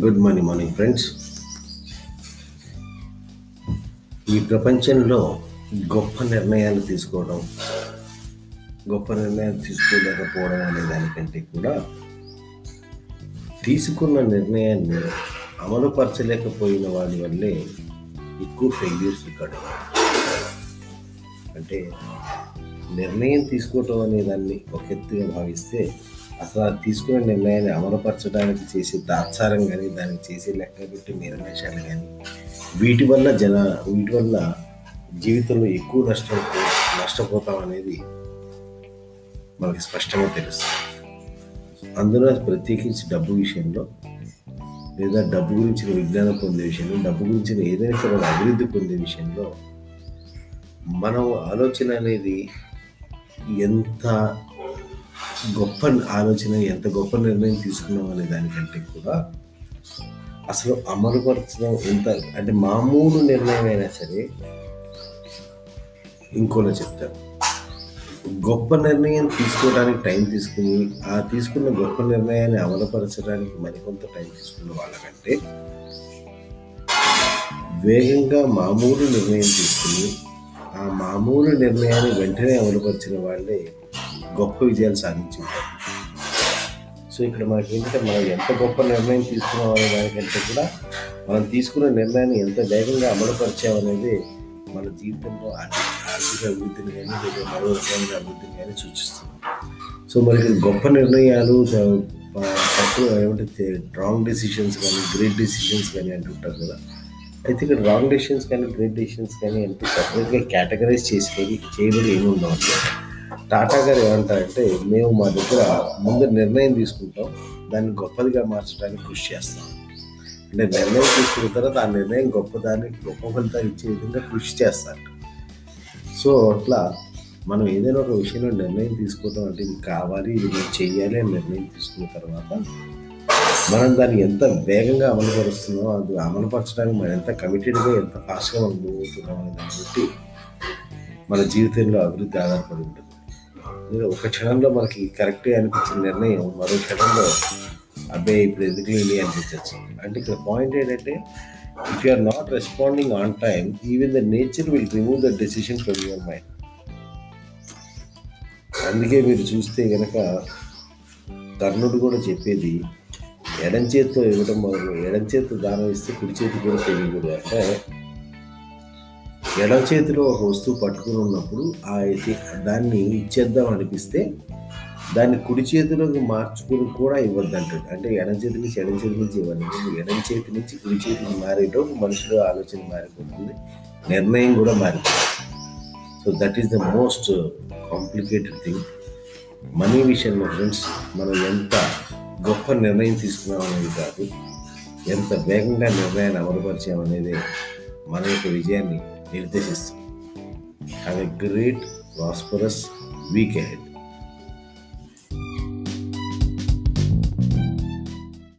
Good morning morning friends. ఈ ప్రపంచంలో గొప్ప నిర్ణయాలు తీసుకోవడం గొప్ప నిర్ణయాలు తీసుకోలేకపోవడం అనే దానికంటే కూడా తీసుకున్న నిర్ణయాన్ని అమలుపరచలేకపోయిన వాడి వల్లే ఎక్కువ ఫెయిల్యూర్స్ రికార్డ్ అంటే నిర్ణయం తీసుకోవటం అనే దాన్ని ఒక ఎత్తుగా భావిస్తే అసలు ఆ తీసుకున్న నిర్ణయాన్ని అమలుపరచడానికి చేసే దాత్సారం కానీ దానికి చేసే లెక్క పెట్టి నిర్ణయాలు కానీ వీటి వల్ల జన వీటి వల్ల జీవితంలో ఎక్కువ నష్టం నష్టపోతాం అనేది మనకి స్పష్టంగా తెలుస్తుంది. అందులో ప్రత్యేకించి డబ్బు విషయంలో లేదా డబ్బు గురించిన విజ్ఞానం పొందే విషయంలో డబ్బు గురించిన ఏదైనా సరే అభివృద్ధి పొందే విషయంలో మనం ఆలోచన అనేది ఎంత గొప్ప ఆలోచన ఎంత గొప్ప నిర్ణయం తీసుకున్నాం అనే దానికంటే కూడా అసలు అమలుపరచడం ఎంత అంటే మామూలు నిర్ణయం అయినా సరే ఇంకోలా చెప్తారు. గొప్ప నిర్ణయం తీసుకోవడానికి టైం తీసుకుని ఆ తీసుకున్న గొప్ప నిర్ణయాన్ని అమలుపరచడానికి మరికొంత టైం తీసుకున్న వాళ్ళకంటే వేగంగా మామూలు నిర్ణయం తీసుకుని ఆ మామూలు నిర్ణయాన్ని వెంటనే అమలుపరిచిన వాళ్ళే గొప్ప విజయాలు సాధించింది. సో ఇక్కడ మనకి ఏంటంటే మనం ఎంత గొప్ప నిర్ణయం తీసుకున్నాం అనే దానికంటే కూడా మనం తీసుకున్న నిర్ణయాన్ని ఎంత వేగంగా అమలుపరిచామనేది మన జీవితంలో ఆర్థిక ఆర్థిక అభివృద్ధిని కానీ లేదా మరో రకమైన అభివృద్ధిని కానీ సూచిస్తుంది. సో మనకి గొప్ప నిర్ణయాలు తక్కువ ఏమంటే రాంగ్ డెసిషన్స్ కానీ గ్రేట్ డెసిషన్స్ కానీ అంటుంటారు కదా. అయితే ఇక్కడ రాంగ్ డెసిషన్స్ కానీ గ్రేట్ డెసిషన్స్ కానీ అంటే సపరేట్గా కేటగరైజ్ చేసి చేయబడి ఏమి ఉండవు. టాటా గారు ఏమంటారంటే మేము మా దగ్గర ముందు నిర్ణయం తీసుకుంటాం దాన్ని గొప్పదిగా మార్చడానికి కృషి చేస్తాం. అంటే నిర్ణయం తీసుకున్న తర్వాత ఆ నిర్ణయం గొప్పదాన్ని గొప్ప ఫలితాలు ఇచ్చే విధంగా కృషి చేస్తారు. సో అట్లా మనం ఏదైనా ఒక విషయంలో నిర్ణయం తీసుకోవడం అంటే ఇది కావాలి ఇది నేను చేయాలి అని నిర్ణయం తీసుకున్న తర్వాత మనం దాన్ని ఎంత వేగంగా అమలుపరుస్తున్నామో అది అమలుపరచడానికి మనం ఎంత కమిటెడ్గా ఎంత ఫాస్ట్గా మనం మూవ్ అవుతున్నాం అనే దాన్ని బట్టి మన జీవితంలో అభివృద్ధి ఆధారపడి ఉంటుంది. మీరు ఒక క్షణంలో మనకి కరెక్ట్గా అనిపించిన నిర్ణయం మరో క్షణంలో అబ్బాయి ఇప్పుడు ఎందుకు లేని అనిపించవచ్చు అంటే ఇక్కడ పాయింట్ ఏంటంటే if you are not responding on time even the nature will remove the decision from your mind అందుకే మీరు చూస్తే కనుక కర్ణుడు కూడా చెప్పేది ఎడం చేతితో ఇవ్వడం మొదలు ఎడం చేతితో దానం ఇస్తే కుడి చేతి కూడా తెలియకూడదు. అంటే ఎడం చేతిలో ఒక వస్తువు పట్టుకుని ఉన్నప్పుడు ఆ దాన్ని ఇచ్చేద్దాం అనిపిస్తే దాన్ని కుడి చేతిలోకి మార్చుకుని కూడా ఇవ్వద్దు అంటాడు అంటే ఎడం చేతి నుంచి ఎడం చేతి నుంచి ఇవ్వండి ఎడం చేతి నుంచి కుడి చేతికి మారేటప్పుడు మనుషుల ఆలోచన మారిపోతుంది. నిర్ణయం కూడా మారిపోతుంది. So that is the most complicated thing money విషయంలో ఫ్రెండ్స్ మనం ఎంత గొప్ప నిర్ణయం తీసుకున్నాం అనేది కాదు. ఎంత వేగంగా నిర్ణయాన్ని అమలుపరిచామనేది మన యొక్క విజయాన్ని If this is. Have a great, prosperous week ahead.